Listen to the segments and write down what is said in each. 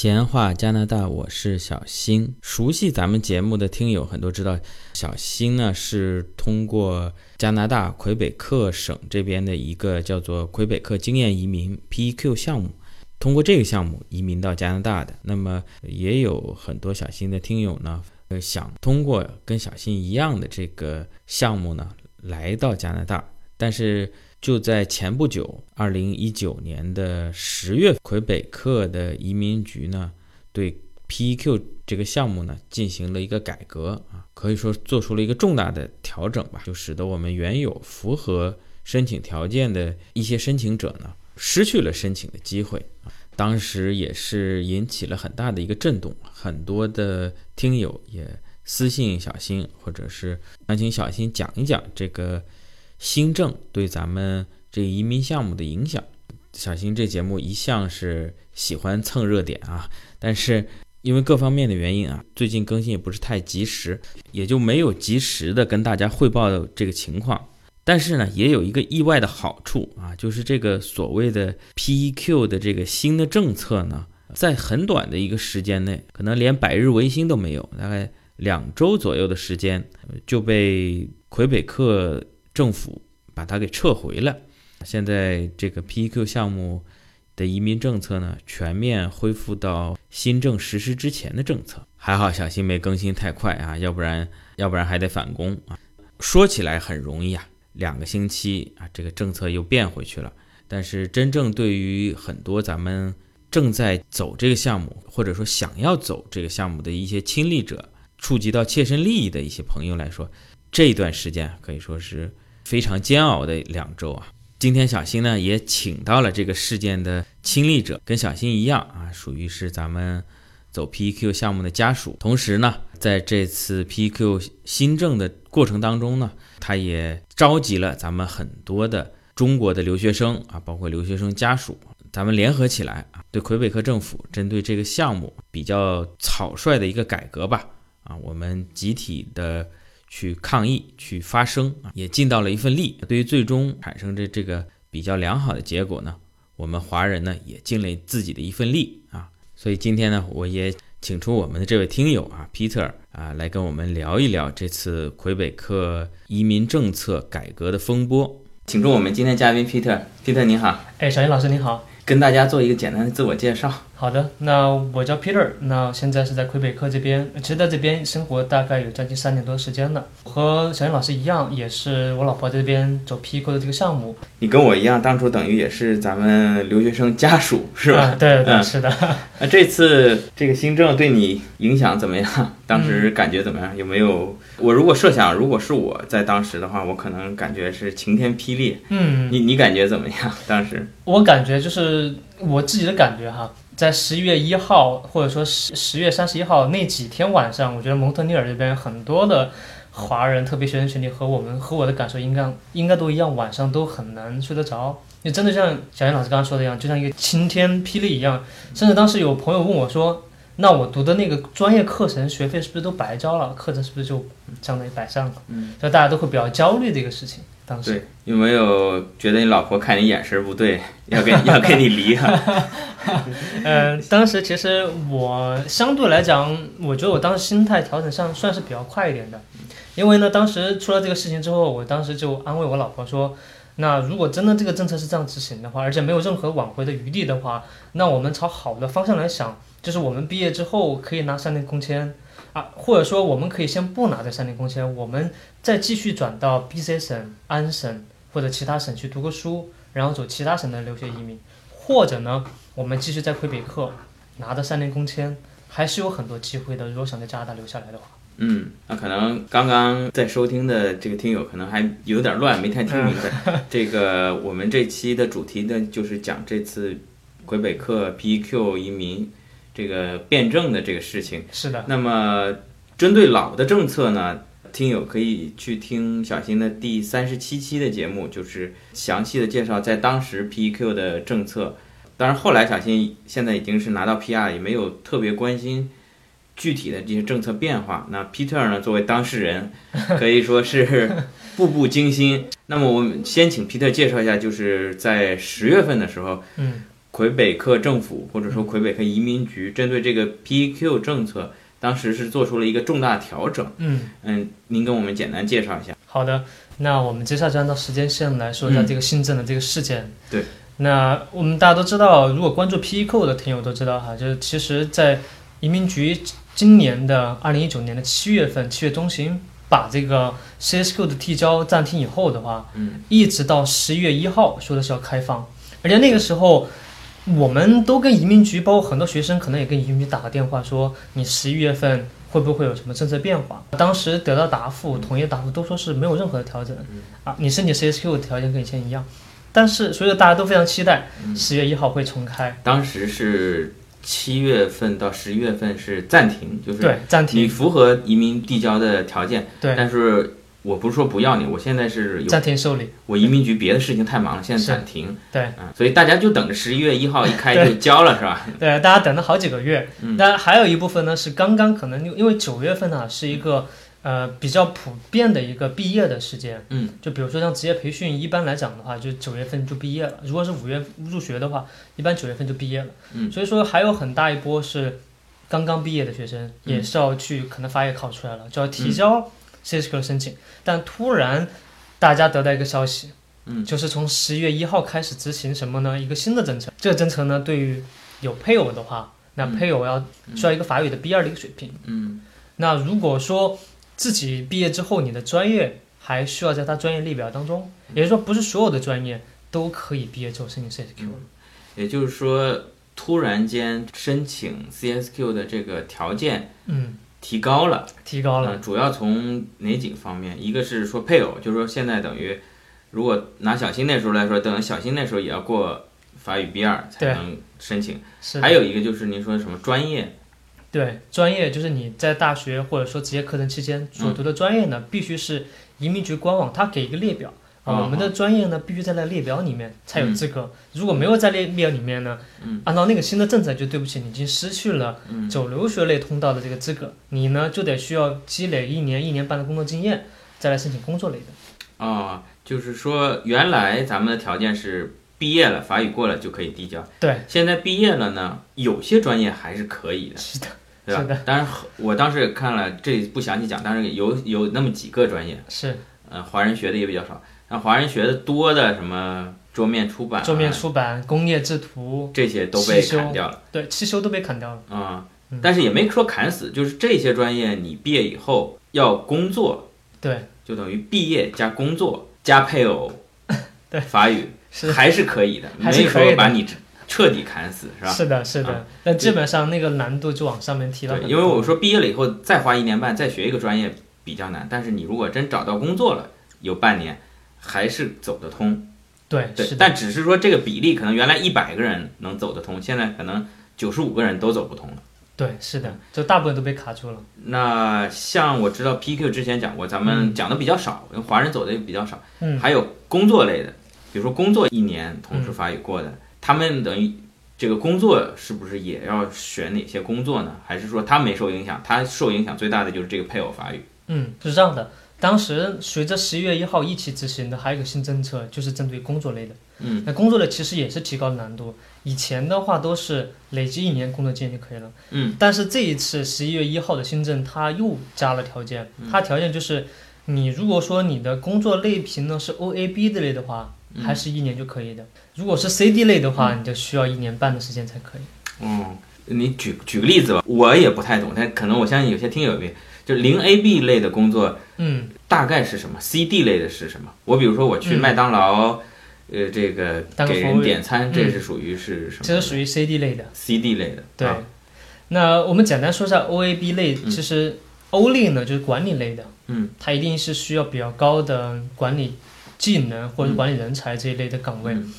闲话加拿大，我是小新。熟悉咱们节目的听友很多知道，小新呢是通过加拿大魁北克省这边的一个叫做魁北克经验移民 PEQ 项目，通过这个项目移民到加拿大的。那么也有很多小新的听友呢，呃，想通过跟小新一样的这个项目呢来到加拿大，但是。就在前不久，二零一九年的十月，魁北克的移民局呢，对 PEQ 这个项目呢进行了一个改革啊，可以说做出了一个重大的调整吧，就使得我们原有符合申请条件的一些申请者呢，失去了申请的机会。当时也是引起了很大的一个震动，很多的听友也私信小新，或者是想请小新讲一讲这个。新政对咱们这移民项目的影响，小新这节目一向是喜欢蹭热点啊，但是因为各方面的原因啊，最近更新也不是太及时，也就没有及时的跟大家汇报这个情况。但是呢，也有一个意外的好处啊，就是这个所谓的 PEQ 的这个新的政策呢，在很短的一个时间内，可能连百日维新都没有，大概两周左右的时间就被魁北克。政府把它给撤回了，现在这个 PEQ 项目的移民政策呢，全面恢复到新政实施之前的政策。还好小新没更新太快啊，要不然要不然还得返工啊。说起来很容易啊，两个星期啊，这个政策又变回去了。但是真正对于很多咱们正在走这个项目，或者说想要走这个项目的一些亲历者，触及到切身利益的一些朋友来说，这段时间可以说是。非常煎熬的两周啊！今天小新呢也请到了这个事件的亲历者，跟小新一样啊，属于是咱们走 PEQ 项目的家属。同时呢，在这次 PEQ 新政的过程当中呢，他也召集了咱们很多的中国的留学生啊，包括留学生家属，咱们联合起来啊，对魁北克政府针对这个项目比较草率的一个改革吧啊，我们集体的。去抗议，去发声啊，也尽到了一份力。对于最终产生这这个比较良好的结果呢，我们华人呢也尽了自己的一份力啊。所以今天呢，我也请出我们的这位听友啊，Peter 啊，来跟我们聊一聊这次魁北克移民政策改革的风波。请出我们今天嘉宾 Peter，Peter 你好。哎，小英老师你好。跟大家做一个简单的自我介绍。好的，那我叫 Peter，那现在是在魁北克这边，其实在这边生活大概有将近三年多时间了。和小燕老师一样，也是我老婆这边走 P 过的这个项目。你跟我一样，当初等于也是咱们留学生家属，是吧？对对，是的。那这次这个新政对你影响怎么样？当时感觉怎么样？有没有？我如果设想，如果是我在当时的话，我可能感觉是晴天霹雳。嗯，你你感觉怎么样？当时我感觉就是我自己的感觉哈。在十一月一号，或者说十十月三十一号那几天晚上，我觉得蒙特尼尔这边很多的华人，特别学生群体和我们和我的感受应该应该都一样，晚上都很难睡得着。就真的像小燕老师刚刚说的一样，就像一个晴天霹雳一样。甚至当时有朋友问我说：“那我读的那个专业课程学费是不是都白交了？课程是不是就相当于白上了？”嗯，所以大家都会比较焦虑的一个事情。对，有没有觉得你老婆看你眼神不对，要跟要跟你离哈？嗯，当时其实我相对来讲，我觉得我当时心态调整上算是比较快一点的，因为呢，当时出了这个事情之后，我当时就安慰我老婆说，那如果真的这个政策是这样执行的话，而且没有任何挽回的余地的话，那我们朝好的方向来想，就是我们毕业之后可以拿三年工签。啊，或者说我们可以先不拿这三年工签，我们再继续转到 B、C 省、安省或者其他省去读个书，然后走其他省的留学移民，或者呢，我们继续在魁北克拿着三年工签，还是有很多机会的。如果想在加拿大留下来的话，嗯，那可能刚刚在收听的这个听友可能还有点乱，没太听明白。这个我们这期的主题呢，就是讲这次魁北克 PEQ 移民。这个辩证的这个事情是的。那么，针对老的政策呢，听友可以去听小新的第三十七期的节目，就是详细的介绍在当时 PEQ 的政策。当然，后来小新现在已经是拿到 PR，也没有特别关心具体的这些政策变化。那 Peter 呢，作为当事人，可以说是步步惊心。那么，我们先请 Peter 介绍一下，就是在十月份的时候，嗯。魁北克政府或者说魁北克移民局针对这个 PEQ 政策，当时是做出了一个重大调整。嗯，嗯，您跟我们简单介绍一下。好的，那我们接下来就按照时间线来说一下这个新政的这个事件。嗯对，那我们大家都知道，如果关注 PEQ 的听友都知道哈，就是其实，在移民局今年的二零一九年的七月份，七月中旬把这个 CSQ 的递交暂停以后的话，嗯，一直到十一月一号说的是要开放，而且那个时候。我们都跟移民局，包括很多学生，可能也跟移民局打个电话，说你十一月份会不会有什么政策变化？当时得到答复，统一答复都说是没有任何的调整，啊，你申请 CSQ 的条件跟以前一样。但是，所以大家都非常期待十月一号会重开。当时是七月份到十一月份是暂停，就是对暂你，符合移民递交的条件，对但是我不是说不要你，我现在是有暂停受理，我移民局别的事情太忙了，现在暂停。对嗯，所以大家就等着十一月一号一开就交了，是吧？对，大家等了好几个月。嗯但还有一部分呢是刚刚可能因为九月份呢、是一个呃比较普遍的一个毕业的时间。嗯，就比如说像职业培训，一般来讲的话，就九月份就毕业了。如果是五月入学的话，一般九月份就毕业了。嗯所以说还有很大一波是刚刚毕业的学生，嗯也是要去可能法也考出来了，就要提交 CSQ 的申请。但突然大家得到一个消息，嗯就是从十一月一号开始执行什么呢？一个新的政策。这个政策呢，对于有配偶的话，那配偶要需要一个法语的 B 二的一个水平。嗯那如果说自己毕业之后，你的专业还需要在他专业列表当中，也就是说，不是所有的专业都可以毕业之后申请 CSQ。也就是说，突然间申请 CSQ 的这个条件嗯，提高了。提高了。呃主要从哪几个方面？一个是说配偶，就是说现在等于，如果拿小新那时候来说，等小新那时候也要过法语 B 二才能申请。是还有一个就是您说什么专业，对专业，就是你在大学或者说职业课程期间所读的专业呢，必须是移民局官网它给一个列表。我们的专业呢必须在那列表里面才有资格，如果没有在列列表里面呢，嗯。按照那个新的政策，就对不起，你已经失去了嗯。走留学类通道的这个资格，你呢就得需要积累一年、一年半的工作经验，再来申请工作类的。啊、就是说原来咱们的条件是毕业了，法语过了就可以递交。对，现在毕业了呢，有些专业还是可以的，是的，对吧？是的。当然，我当时也看了，这不详细讲，但是有有那么几个专业，是。呃，华人学的也比较少。那华人学的多的什么桌面出版、啊、桌面出版、工业制图，这些都被砍掉了。对，汽修都被砍掉了。啊、嗯。但是也没说砍死，就是这些专业你毕业以后要工作，对，就等于毕业加工作加配偶，对。法语是。还是可以的，没还是可以的。说把你彻底砍死，是吧？是的，是啊。的。但基本上那个难度就往上面提了对，因为我说毕业了以后再花一年半再学一个专业比较难，但是你如果真找到工作了，有半年还是走得通。对，对是，但只是说这个比例可能原来一百个人能走得通，现在可能九十五个人都走不通了。对，是的，就大部分都被卡住了。那像我知道 PQ 之前讲过，咱们讲的比较少，因为华人走的也比较少。嗯，还有工作类的，比如说工作一年同时法语过的，他们等于这个工作是不是也要选哪些工作呢？还是说他没受影响？他受影响最大的就是这个配偶法语。嗯，是这样的。当时随着十一月一号一起执行的还有一个新政策，就是针对工作类的。嗯，那工作类其实也是提高了难度。以前的话都是累积一年工作经验就可以了。嗯，但是这一次十一月一号的新政，它又加了条件。它条件就是，你如果说你的工作类评呢是 OAB 的类的话，还是一年就可以的。如果是 CD 类的话，你就需要一年半的时间才可以。嗯，你举举个例子吧，我也不太懂，但可能我相信有些听友也，就零 AB 类的工作嗯，大概是什么？CD 类的是什么？我比如说我去嗯麦当劳，呃，这个给人点餐，这嗯是属于是什么？这是属于 CD 类的。CD 类的。对，啊那我们简单说一下 OAB 类，嗯其实 O 类呢就是管理类的，嗯，它一定是需要比较高的管理技能或者管理人才这一类的岗位。嗯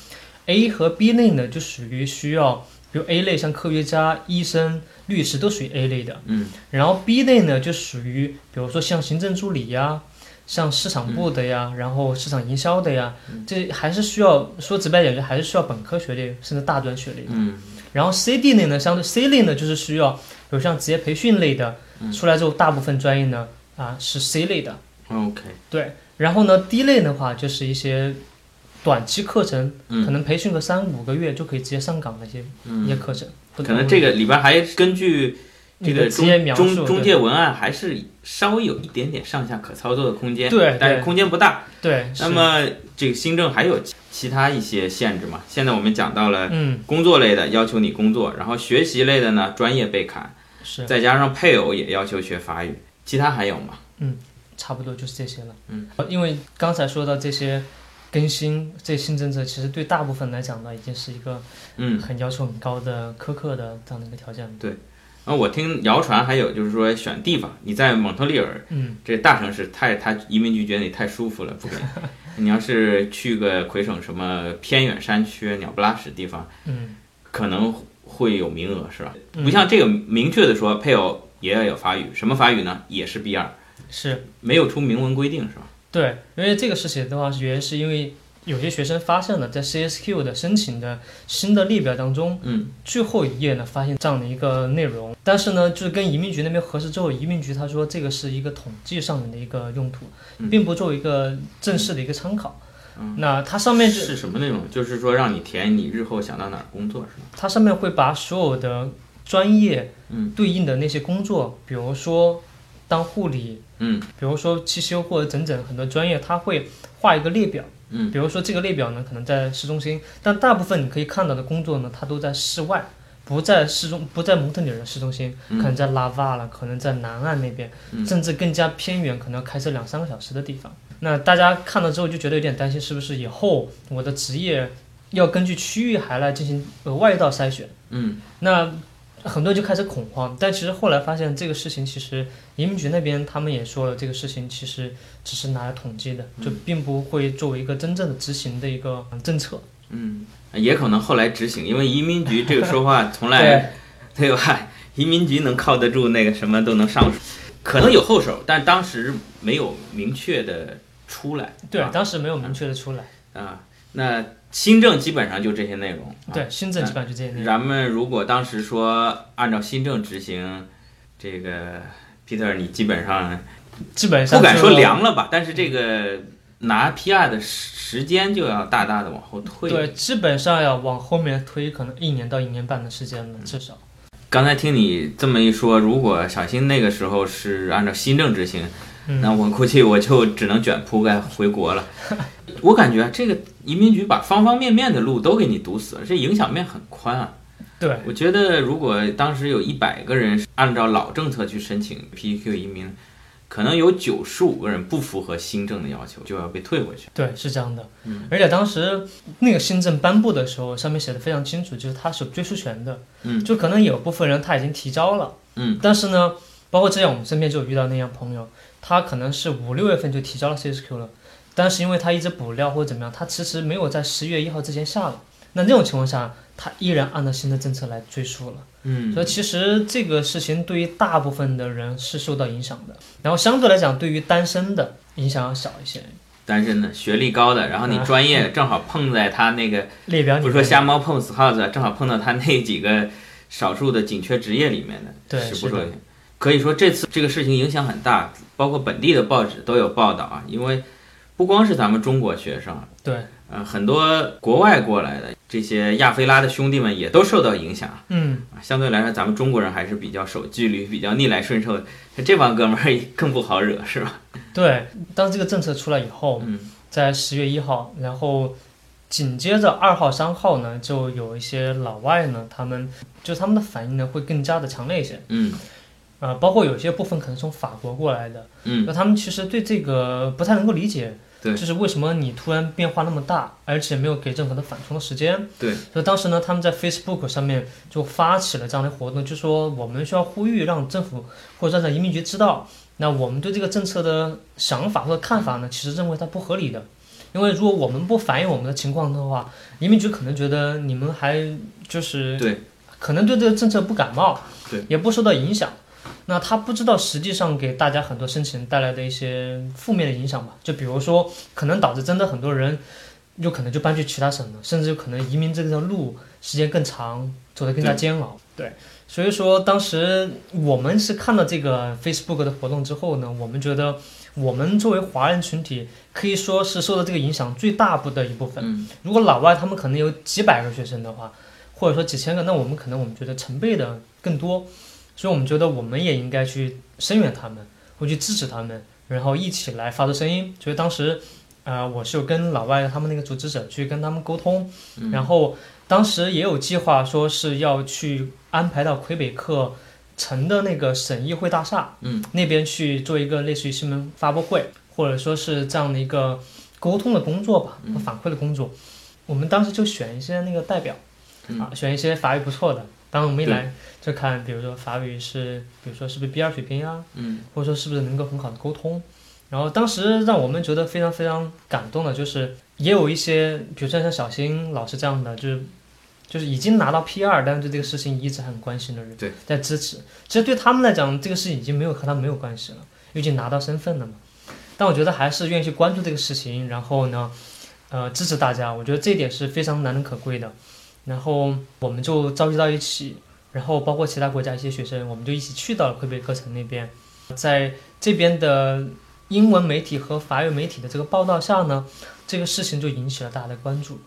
A 和 B 类呢就属于需要，比如 A 类像科学家、医生、律师都属于 A 类的，嗯然后 B 类呢就属于，比如说像行政助理呀。像市场部的呀，然后市场营销的呀，这还是需要说直白点，就还是需要本科学历甚至大专学历的。嗯然后 CD 类呢，相对 C 类呢，就是需要，比如像职业培训类的，出来之后，大部分专业呢，啊是 C 类的，，OK，对。然后呢，D 类的话，就是一些短期课程，嗯可能培训个三五个月就可以直接上岗的一些、一些课程。不可能这个里边还根据这个中中中介文案还是稍微有一点点上下可操作的空间，对但是空间不大。对，那么这个新政还有其其他一些限制嘛？现在我们讲到了嗯工作类的要求你工作，然后学习类的呢专业被砍，是再加上配偶也要求学法语，其他还有吗？嗯差不多就是这些了。嗯，因为刚才说到这些更新这新政策，其实对大部分来讲呢，已经是一个嗯，很要求很高的苛刻的这样的一个条件了。对然后我听谣传还有就是说选地方，你在蒙特利尔嗯，这大城市太，他移民局觉得你太舒服了，不给。你要是去个魁省什么偏远山区、鸟不拉屎地方，嗯，可能会有名额，是吧？嗯不像这个明确的说配偶也要有法语，什么法语呢？也是 B 二，是没有出明文规定，是吧？对，因为这个事情的话，原因是因为有些学生发现了在 CSQ 的申请的新的列表当中，嗯最后一页呢发现这样的一个内容，但是呢，就是跟移民局那边核实之后，移民局他说这个是一个统计上面的一个用途，嗯并不作为一个正式的一个参考。嗯那它上面就是什么内容？就是说让你填你日后想到哪儿工作，是吗？它上面会把所有的专业嗯对应的那些工作，比如说当护理，嗯比如说汽修或者整整很多专业，它会画一个列表。嗯比如说这个列表呢，可能在市中心，但大部分你可以看到的工作呢，它都在室外，不在市中，不在蒙特利尔的市中心，嗯可能在拉瓦了，可能在南岸那边，嗯甚至更加偏远，可能要开车两三个小时的地方。那大家看了之后就觉得有点担心，是不是以后我的职业要根据区域还来进行额外一道筛选？嗯那很多人就开始恐慌，但其实后来发现这个事情，其实移民局那边他们也说了，这个事情其实只是拿来统计的，就并不会作为一个真正的执行的一个政策。嗯，也可能后来执行，因为移民局这个说话从来 对吧？移民局能靠得住那个什么都能上，可能有后手，但当时没有明确的出来。对，啊当时没有明确的出来。啊，那新政基本上就这些内容。啊对，新政基本上就这些内容。咱们如果当时说按照新政执行，这个 Peter 你基本上基本上不敢说凉了吧，但是这个拿 PR 的时间就要大大的往后推。对，基本上要往后面推，可能一年到一年半的时间了，至少。刚才听你这么一说，如果小新那个时候是按照新政执行，嗯那我估计我就只能卷铺盖回国了。我感觉啊这个移民局把方方面面的路都给你堵死了，这影响面很宽啊。对，我觉得如果当时有一百个人按照老政策去申请 PQ 移民，可能有九十五个人不符合新政的要求，就要被退回去。对，是这样的。嗯而且当时那个新政颁布的时候，上面写的非常清楚，就是他是有追诉权的。嗯就可能有部分人他已经提交了，嗯，但是呢，包括之前我们身边就有遇到那样朋友，他可能是五六月份就提交了 CSQ 了，但是因为他一直补料或者怎么样，他迟迟没有在十月一号之前下了。那这种情况下，他依然按照新的政策来追溯了。嗯所以其实这个事情对于大部分的人是受到影响的，然后相对来讲，对于单身的影响要小一些。单身的、学历高的，然后你啊专业正好碰在他那个，列表不是说瞎猫碰死耗子，正好碰到他那几个少数的紧缺职业里面的，对是不受影响。可以说这次这个事情影响很大，包括本地的报纸都有报道啊，因为不光是咱们中国学生，对，呃，很多国外过来的这些亚非拉的兄弟们也都受到影响。嗯，啊，相对来说，咱们中国人还是比较守纪律、比较逆来顺受的。这帮哥们儿更不好惹，是吧？对。当这个政策出来以后，嗯在十月一号，然后紧接着二号、三号呢，就有一些老外呢，他们就他们的反应呢会更加的强烈一些。嗯啊、包括有些部分可能从法国过来的，嗯那他们其实对这个不太能够理解，对就是为什么你突然变化那么大，而且没有给任何的缓冲的时间。对，所以当时呢，他们在 Facebook 上面就发起了这样的活动，就说我们需要呼吁让政府或者让移民局知道，那我们对这个政策的想法或者看法呢，其实认为它不合理的。因为如果我们不反映我们的情况的话，移民局可能觉得你们还就是对，可能对这个政策不感冒，对，也不受到影响。那他不知道实际上给大家很多申请带来的一些负面的影响吧？就比如说，可能导致真的很多人有可能就搬去其他省了，甚至有可能移民这条路时间更长，走得更加煎熬。对所以说，当时我们是看到这个 Facebook 的活动之后呢，我们觉得我们作为华人群体，可以说是受到这个影响最大部的一部分。嗯如果老外他们可能有几百个学生的话，或者说几千个，那我们可能我们觉得成倍的更多，所以我们觉得我们也应该去声援他们，会去支持他们，然后一起来发出声音。所以当时，呃，我是有跟老外他们那个组织者去跟他们沟通，嗯然后当时也有计划说是要去安排到魁北克城的那个省议会大厦，嗯，那边去做一个类似于新闻发布会，或者说是这样的一个沟通的工作吧，和反馈的工作。我们当时就选一些那个代表，嗯啊，选一些法语不错的。当我们一来就看，比如说法语是，比如说是不是 B 二水平啊，嗯或者说是不是能够很好的沟通。然后当时让我们觉得非常非常感动的，就是也有一些，比如说像小新老师这样的，就是就是已经拿到 P 二，但是对这个事情一直很关心的人，对，在支持。其实对他们来讲，这个事情已经没有和他们没有关系了，已经拿到身份了嘛。但我觉得还是愿意去关注这个事情，然后呢，呃，支持大家，我觉得这一点是非常难能可贵的。然后我们就召集到一起，然后包括其他国家一些学生，我们就一起去到了魁北克城那边，在这边的英文媒体和法语媒体的这个报道下呢，这个事情就引起了大家的关注。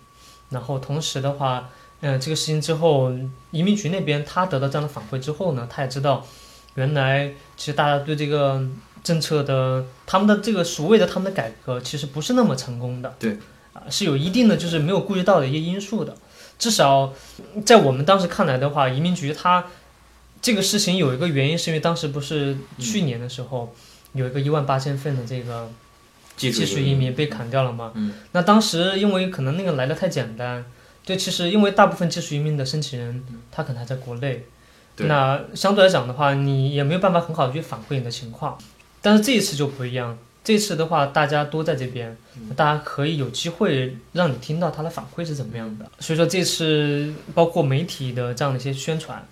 然后同时的话，嗯、这个事情之后，移民局那边他得到这样的反馈之后呢，他也知道，原来其实大家对这个政策的他们的这个所谓的他们的改革，其实不是那么成功的。对，啊，是有一定的就是没有顾及到的一些因素的。至少在我们当时看来的话，移民局它这个事情有一个原因，是因为当时不是去年的时候、有一个一万八千份的这个技技术移民被砍掉了嘛？嗯，那当时因为可能那个来的太简单，就，其实因为大部分技术移民的申请人他可能还在国内，那相对来讲的话，你也没有办法很好的去反馈你的情况。但是这一次就不一样，这次的话大家都在这边，大家可以有机会让你听到他的反馈是怎么样的。所以说这次包括媒体的这样的一些宣传，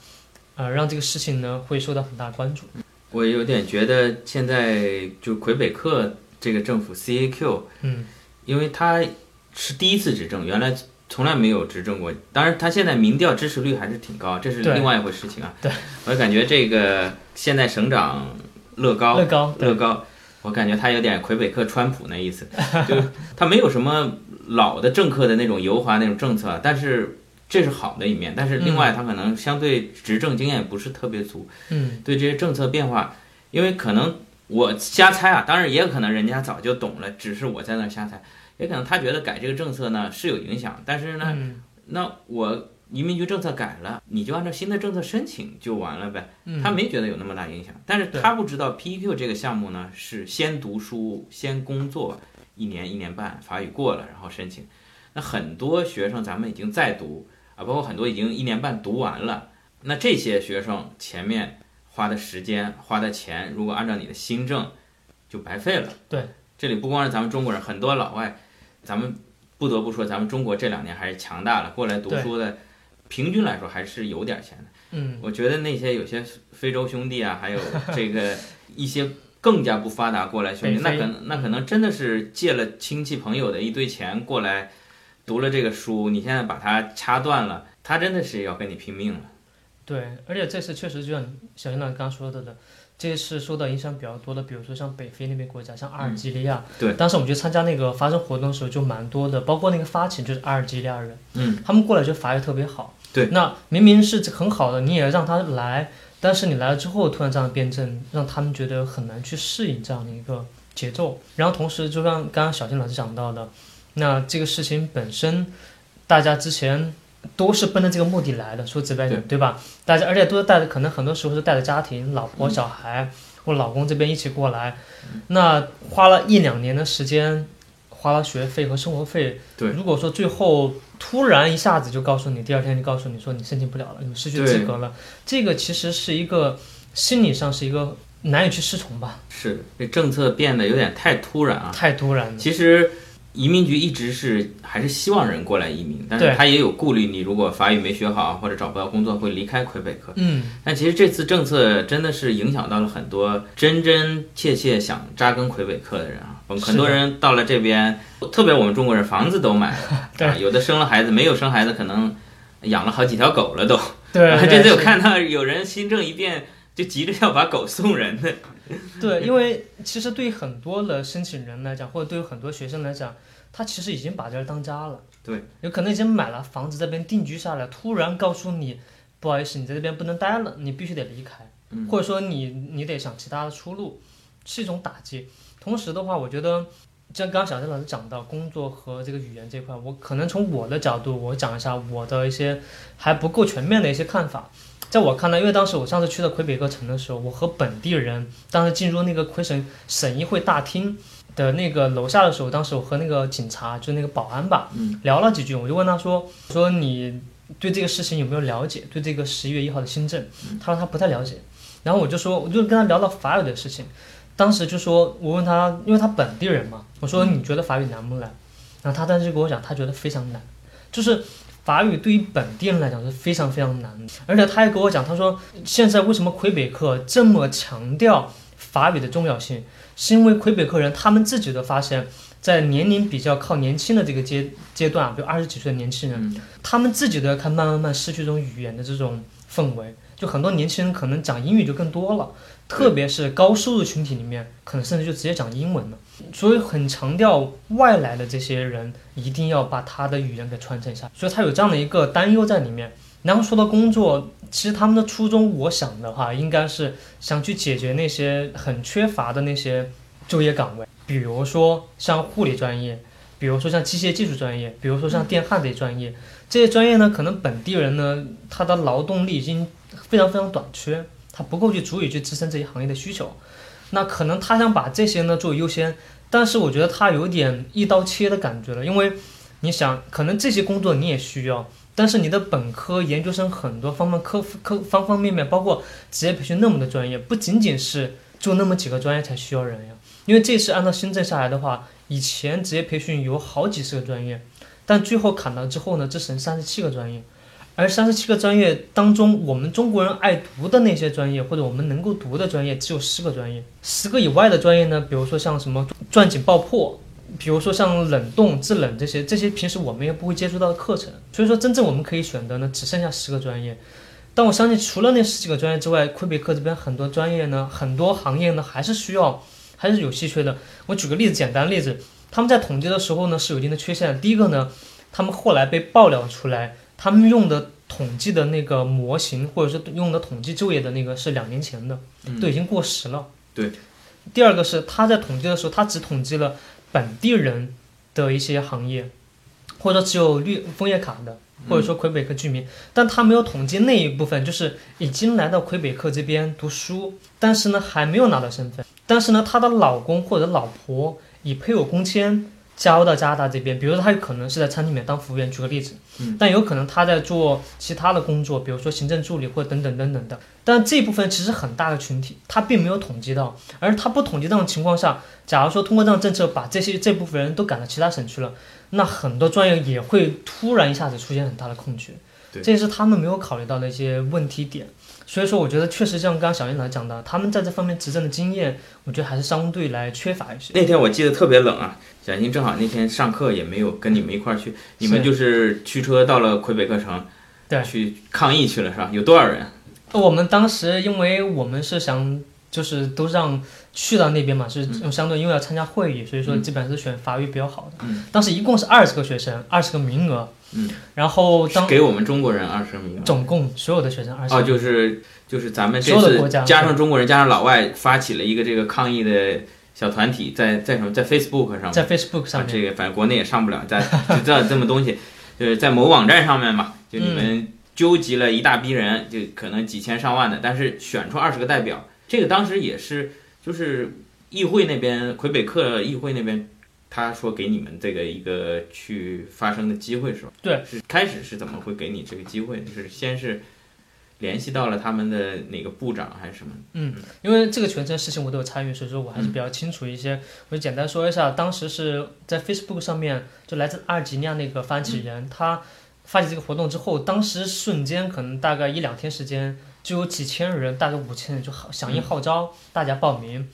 呃，让这个事情呢会受到很大关注。我有点觉得现在就魁北克这个政府 CAQ，嗯，因为他是第一次执政，原来从来没有执政过。当然，他现在民调支持率还是挺高，这是另外一回事情啊。对，我感觉这个现在省长乐高，乐高，对乐高，我感觉他有点魁北克川普那意思，就他没有什么老的政客的那种油滑那种政策，但是这是好的一面。但是另外，他可能相对执政经验不是特别足，嗯，对这些政策变化，因为可能我瞎猜啊，当然也有可能人家早就懂了，只是我在那儿瞎猜，也可能他觉得改这个政策呢是有影响，但是呢，嗯那我移民局政策改了，你就按照新的政策申请就完了呗。嗯，他没觉得有那么大影响，但是他不知道 PEQ 这个项目呢是先读书、先工作一年一年半，法语过了然后申请。那很多学生咱们已经在读啊，包括很多已经一年半读完了。那这些学生前面花的时间、花的钱，如果按照你的新政，就白费了。对，这里不光是咱们中国人，很多老外，咱们不得不说，咱们中国这两年还是强大了，过来读书的，平均来说还是有点钱的。嗯，我觉得那些有些非洲兄弟啊，还有这个一些更加不发达过来兄弟，那可能那可能真的是借了亲戚朋友的一堆钱过来读了这个书，你现在把它掐断了，他真的是要跟你拼命了。对，而且这次确实就像小新老师刚刚说的的，这次受到影响比较多的，比如说像北非那边国家，像阿尔及利亚，嗯对。当时我们去参加那个发声活动的时候就蛮多的，包括那个发起就是阿尔及利亚人，嗯，他们过来就法语特别好，对，那明明是很好的，你也让他来，但是你来了之后突然这样辩证，让他们觉得很难去适应这样的一个节奏，然后同时就像刚刚小新老师讲到的，那这个事情本身，大家之前都是奔着这个目的来的，说直白点，对吧？大家而且都是带着，可能很多时候是带着家庭、老婆、小孩、或老公这边一起过来，那花了一两年的时间，花了学费和生活费。对如果说最后突然一下子就告诉你，第二天就告诉你说你申请不了了，你失去资格了，这个其实是一个心理上是一个难以去适从吧，是，这政策变得有点太突然啊。太突然了。其实移民局一直是还是希望人过来移民，但是他也有顾虑，你如果法语没学好或者找不到工作，会离开魁北克。嗯，但其实这次政策真的是影响到了很多真真切切想扎根魁北克的人啊。我们很多人到了这边，特别我们中国人，房子都买了，对 啊，有的生了孩子，没有生孩子，可能养了好几条狗了都。对，这次有看到有人新政一变，就急着要把狗送人的。对，因为其实对于很多的申请人来讲，或者对于很多学生来讲，他其实已经把这儿当家了。对，有可能已经买了房子，这边定居下来，突然告诉你，不好意思，你在这边不能待了，你必须得离开，嗯或者说你你得想其他的出路，是一种打击。同时的话，我觉得。像刚刚小郑老师讲到工作和这个语言这块，我可能从我的角度，我讲一下我的一些还不够全面的一些看法。在我看来，因为当时我上次去的魁北克城的时候，我和本地人当时进入那个魁省省议会大厅的那个楼下的时候，当时我和那个警察，就那个保安吧，聊了几句，我就问他说：“说你对这个事情有没有了解？对这个十一月一号的新政？”他说他不太了解。然后我就说，我就跟他聊到法语的事情。当时就说，我问他，因为他本地人嘛，我说你觉得法语难不难？然后他当时就跟我讲，他觉得非常难，就是法语对于本地人来讲是非常非常难的。而且他还跟我讲，他说现在为什么魁北克这么强调法语的重要性，是因为魁北克人他们自己的发现，在年龄比较靠年轻的这个阶阶段啊，比如二十几岁的年轻人，嗯他们自己都要看慢慢慢失去这种语言的这种氛围，就很多年轻人可能讲英语就更多了，特别是高收入群体里面，可能甚至就直接讲英文了。所以很强调外来的这些人一定要把他的语言给传承下去，所以他有这样的一个担忧在里面。然后说到工作，其实他们的初衷，我想的话，应该是想去解决那些很缺乏的那些就业岗位，比如说像护理专业，比如说像机械技术专业，比如说像电焊这些专业，这些专业呢，可能本地人呢，他的劳动力已经非常非常短缺，他不够去足以去支撑这些行业的需求。那可能他想把这些呢作为优先，但是我觉得他有点一刀切的感觉了，因为你想，可能这些工作你也需要，但是你的本科、研究生很多方面科科方方面面，包括职业培训那么多专业，不仅仅是就那么几个专业才需要人呀。因为这次按照新政下来的话，以前职业培训有好几十个专业，但最后砍了之后呢，只剩三十七个专业。而三十七个专业当中，我们中国人爱读的那些专业，或者我们能够读的专业，只有十个专业。十个以外的专业呢，比如说像什么钻井爆破，比如说像冷冻制冷这些，这些平时我们也不会接触到的课程。所以说，真正我们可以选择呢，只剩下十个专业。但我相信，除了那十几个专业之外，魁北克这边很多专业呢，很多行业呢，还是需要，还是有稀缺的。我举个例子，简单例子，他们在统计的时候呢，是有一定的缺陷的。第一个呢，他们后来被爆料出来，他们用的统计的那个模型，或者是用的统计就业的那个是两年前的，都已经过时了。对。第二个是他在统计的时候，他只统计了本地人的一些行业，或者只有绿枫叶卡的，或者说魁北克居民，但他没有统计那一部分，就是已经来到魁北克这边读书，但是呢还没有拿到身份，但是呢他的老公或者老婆以配偶工签加入到加拿大这边，比如说他有可能是在餐厅里面当服务员，举个例子，嗯。但有可能他在做其他的工作，比如说行政助理或者等等等等的。但这部分其实很大的群体，他并没有统计到，而他不统计到的情况下，假如说通过这样政策把这些这部分人都赶到其他省去了，那很多专业也会突然一下子出现很大的空缺，这也是他们没有考虑到的一些问题点。所以说，我觉得确实像刚刚小燕老师讲的，他们在这方面执政的经验，我觉得还是相对来缺乏一些。那天我记得特别冷啊，小新正好那天上课也没有跟你们一块儿去，你们就是驱车到了魁北克城，对去抗议去了是吧？有多少人？我们当时因为我们是想就是都让去到那边嘛，是用相对因为要参加会议，所以说基本上是选法语比较好的。嗯当时一共是二十个学生，二十个名额。嗯。然后当给我们中国人二十名额。总共所有的学生二十。哦，就是就是咱们这次所有的国家加上中国人加上老外发起了一个这个抗议的小团体，在在什么在 Facebook 上面，在 Facebook 上啊，这个反正国内也上不了，在 就这这么东西，就是在某网站上面嘛，就你们纠集了一大批人，就可能几千上万的，但是选出二十个代表，这个当时也是就是议会那边魁北克议会那边。他说给你们这个一个去发声的机会是吧？对，是开始是怎么会给你这个机会？就是先是联系到了他们的哪个部长还是什么？嗯因为这个全程事情我都有参与，所以说我还是比较清楚一些。我就简单说一下，当时是在 Facebook 上面，就来自阿尔及利亚那个发起人，他发起这个活动之后，当时瞬间可能大概一两天时间，就有几千人，大概五千人就好响应号召，大家报名。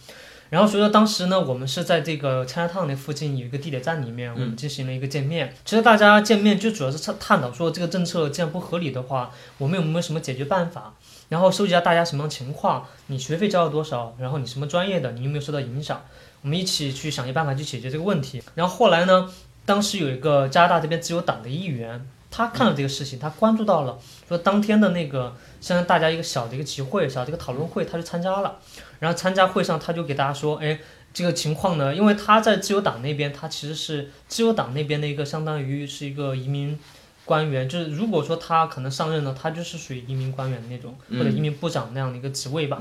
然后所以说当时呢，我们是在这个 Chinatown 那附近有一个地铁站里面，我们进行了一个见面。其实大家见面就主要是探探讨说这个政策既然不合理的话，我们有没有什么解决办法？然后收集一下大家什么样情况，你学费交了多少，然后你什么专业的，你有没有受到影响？我们一起去想一办法去解决这个问题。然后后来呢，当时有一个加拿大这边自由党的议员，他看了这个事情，他关注到了，说当天的那个像大家一个小的一个集会，小的一个讨论会，他就参加了。然后参加会上，他就给大家说，哎，这个情况呢，因为他在自由党那边，他其实是自由党那边的一个相当于是一个移民。官员就是，如果说他可能上任了，他就是属于移民官员的那种，或者移民部长那样的一个职位吧。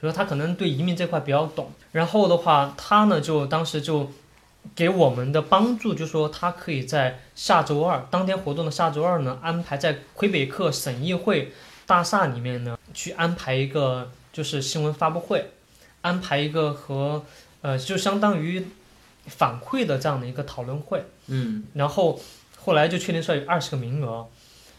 所以说他可能对移民这块比较懂。然后的话，他呢就当时就给我们的帮助，就说他可以在下周二当天活动的下周二呢，安排在魁北克省议会大厦里面呢去安排一个就是新闻发布会，安排一个和呃就相当于反馈的这样的一个讨论会。嗯，然后。后来就确定出来有二十个名额，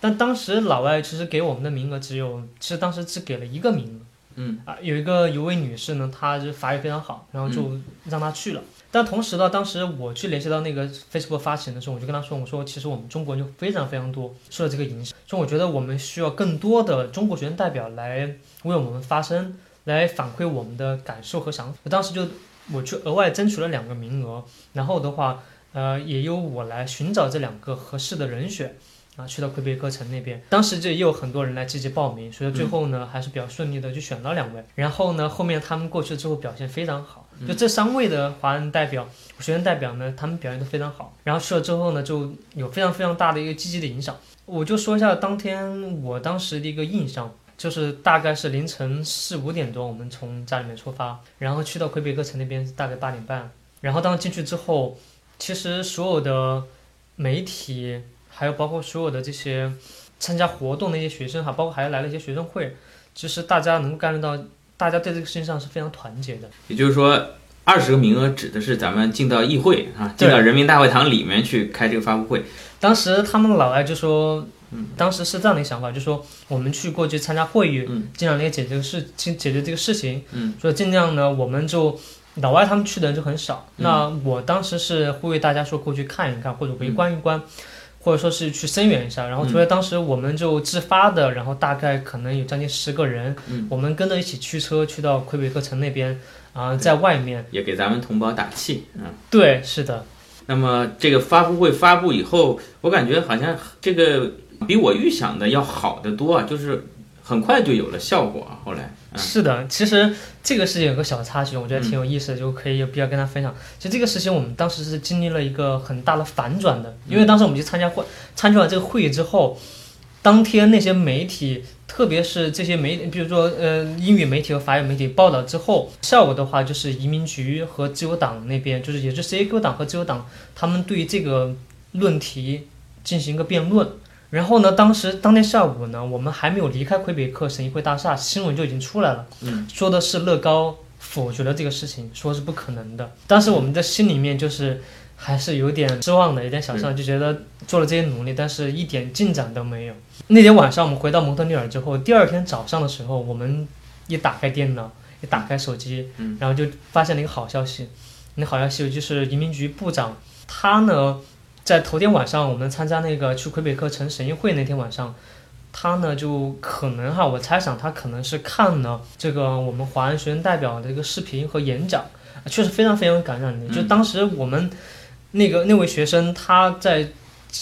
但当时老外其实给我们的名额只有，其实当时只给了一个名额。嗯啊，有一个有位女士呢，她就法语非常好，然后就让她去了。但同时呢，当时我去联系到那个 Facebook 发起人的时候，我就跟她说，我说其实我们中国人就非常非常多受了这个影响，所以我觉得我们需要更多的中国学生代表来为我们发声，来反馈我们的感受和想法。当时就我去额外争取了两个名额，然后的话。呃，也由我来寻找这两个合适的人选，啊，去到魁北克城那边。当时就也有很多人来积极报名，所以最后呢，还是比较顺利的就选了两位。然后呢，后面他们过去之后表现非常好，就这三位的华人代表、学生代表呢，他们表现都非常好。然后去了之后呢，就有非常非常大的一个积极的影响。我就说一下当天我当时的一个印象，就是大概是凌晨四五点多，我们从家里面出发，然后去到魁北克城那边大概八点半，然后当进去之后。其实所有的媒体，还有包括所有的这些参加活动的一些学生哈，包括还来了一些学生会，其实大家能够感觉到，大家对这个事情上是非常团结的。也就是说，二十个名额指的是咱们进到议会啊，进到人民大会堂里面去开这个发布会。当时他们老外就说，嗯当时是这样的一个想法，就说我们去过去参加会议，嗯尽量来解决这个事，解决这个事情，嗯，所以尽量呢，我们就。老外他们去的人就很少，那我当时是呼吁大家说过去看一看，或者围观一观，或者说是去声援一下。然后所以当时我们就自发的，然后大概可能有将近十个人，我们跟着一起驱车去到魁北克城那边，啊，在外面也给咱们同胞打气，嗯，对，是的。那么这个发布会发布以后，我感觉好像这个比我预想的要好得多啊，就是很快就有了效果啊。后来。是的，其实这个事情有个小插曲，我觉得挺有意思的，就可以有必要跟他分享。其实这个事情我们当时是经历了一个很大的反转的，因为当时我们去参加会，参加完这个会议之后，当天那些媒体，特别是这些媒，比如说呃英语媒体和法语媒体报道之后，下午的话就是移民局和自由党那边，就是也就是 CAQ 党和自由党，他们对于这个论题进行一个辩论。然后呢？当时当天下午呢，我们还没有离开魁北克省议会大厦，新闻就已经出来了，说的是乐高否决了这个事情，说是不可能的。当时我们的心里面就是还是有点失望的，有点小伤，就觉得做了这些努力，但是一点进展都没有。那天晚上我们回到蒙特利尔之后，第二天早上的时候，我们一打开电脑，一打开手机，然后就发现了一个好消息。那好消息就是移民局部长他呢。在头天晚上，我们参加那个去魁北克城省议会那天晚上，他呢就可能哈，我猜想他可能是看了这个我们华人学生代表的一个视频和演讲，确实非常非常有感染力。就当时我们那个那位学生他在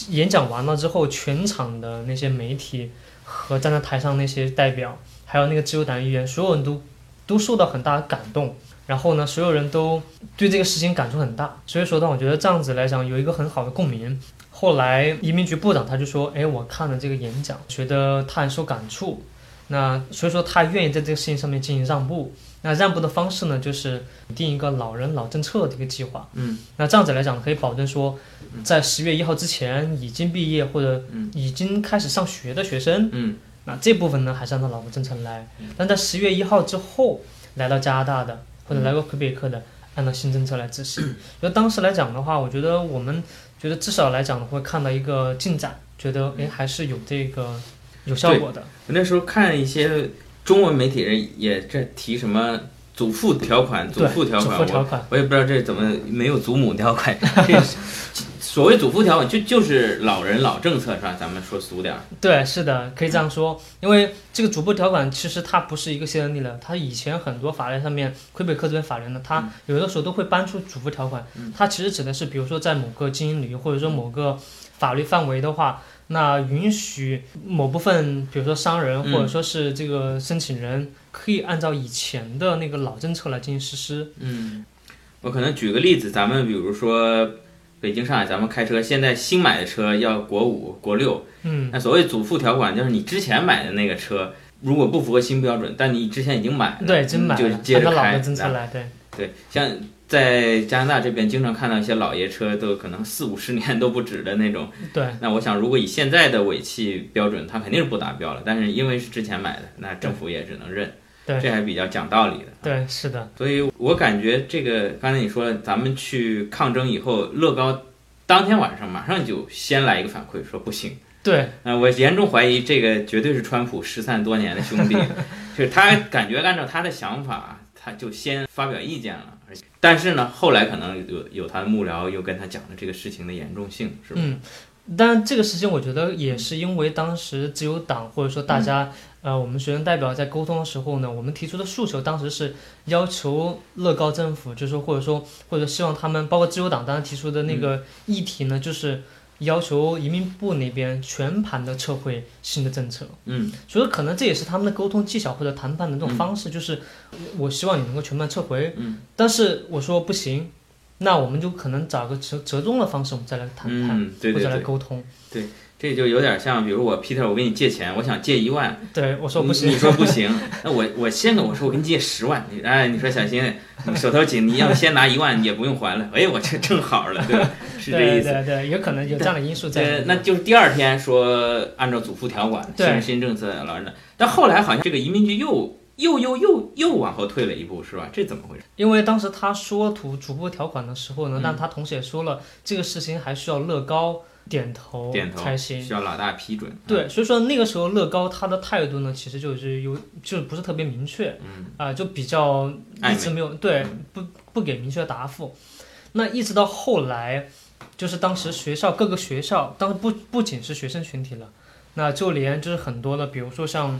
演讲完了之后，全场的那些媒体和站在台上那些代表，还有那个自由党议员，所有人都都受到很大的感动。然后呢，所有人都对这个事情感触很大，所以说呢，我觉得这样子来讲有一个很好的共鸣。后来移民局部长他就说：“哎，我看了这个演讲，觉得他很受感触。那所以说他愿意在这个事情上面进行让步。那让步的方式呢，就是定一个老人老政策的一个计划。嗯，那这样子来讲可以保证说，在十月一号之前已经毕业或者已经开始上学的学生，嗯，那这部分呢还是按照老的政策来。但在十月一号之后来到加拿大的。”或者来过魁北克的，按照新政策来执行。就当时来讲的话，我觉得我们觉得至少来讲会看到一个进展，觉得哎还是有这个有效果的。我那时候看一些中文媒体人也在提什么祖父条款，祖，父条款，我也不知道这怎么没有祖母条款。所谓祖父条款，就就是老人老政策是吧？咱们说俗点儿，对，是的，可以这样说。因为这个主部条款其实它不是一个新的例了，它以前很多法律上面，魁北克这边法人呢，它有的时候都会搬出主部条款。它其实指的是，比如说在某个经营领域或者说某个法律范围的话，那允许某部分，比如说商人嗯或者说是这个申请人，可以按照以前的那个老政策来进行实施。嗯，我可能举个例子，咱们比如说北京、上海，咱们开车，现在新买的车要国五、国六，嗯，那所谓祖父条款，就是你之前买的那个车，如果不符合新标准，但你之前已经买了，对，真买就，接着开对。对，像在加拿大这边，经常看到一些老爷车都可能四五十年都不止的那种。对，那我想，如果以现在的尾气标准，它肯定是不达标了。但是因为是之前买的，那政府也只能认。对这还比较讲道理的。对，是的，所以我感觉这个刚才你说，咱们去抗争以后，乐高当天晚上马上就先来一个反馈，说不行。对，呃，我严重怀疑这个绝对是川普失散多年的兄弟，就是他感觉按照他的想法，他就先发表意见了。而且但是呢，后来可能有有他的幕僚又跟他讲了这个事情的严重性，是吧？嗯，但这个事情我觉得也是因为当时自由党或者说大家、呃我们学生代表在沟通的时候呢，我们提出的诉求当时是要求乐高政府，就是说或者说或者希望他们包括自由党当时提出的那个议题呢，就是要求移民部那边全盘的撤回新的政策。嗯所以可能这也是他们的沟通技巧或者谈判的这种方式，就是我希望你能够全盘撤回，嗯但是我说不行，那我们就可能找个折折中的方式，我们再来谈判。嗯，对或者来对对，沟通。这就有点像，比如我 Peter，我给你借钱，我想借一万，对我说不你行你，说不行，那我我先跟我说，我给你借十万，你哎，你说小新，你手头紧，你要先拿一万，你也不用还了，哎，我这正好了，对吧？是这意思。对对，有可能有这样的因素在。那就是第二天说按照祖父条款对新新政策老人的，但后来好像这个移民局又又又又又往后退了一步，是吧？这怎么回事？因为当时他说图主部条款的时候呢，嗯但他同时也说了，这个事情还需要乐高点头点头才行。需要老大批准。对，所以说那个时候乐高他的态度呢，其实就是有，就是不是特别明确，嗯。啊、就比较一直没有对不不给明确的答复。那一直到后来，就是当时学校各个学校，当时不不仅是学生群体了，那就连就是很多的，比如说像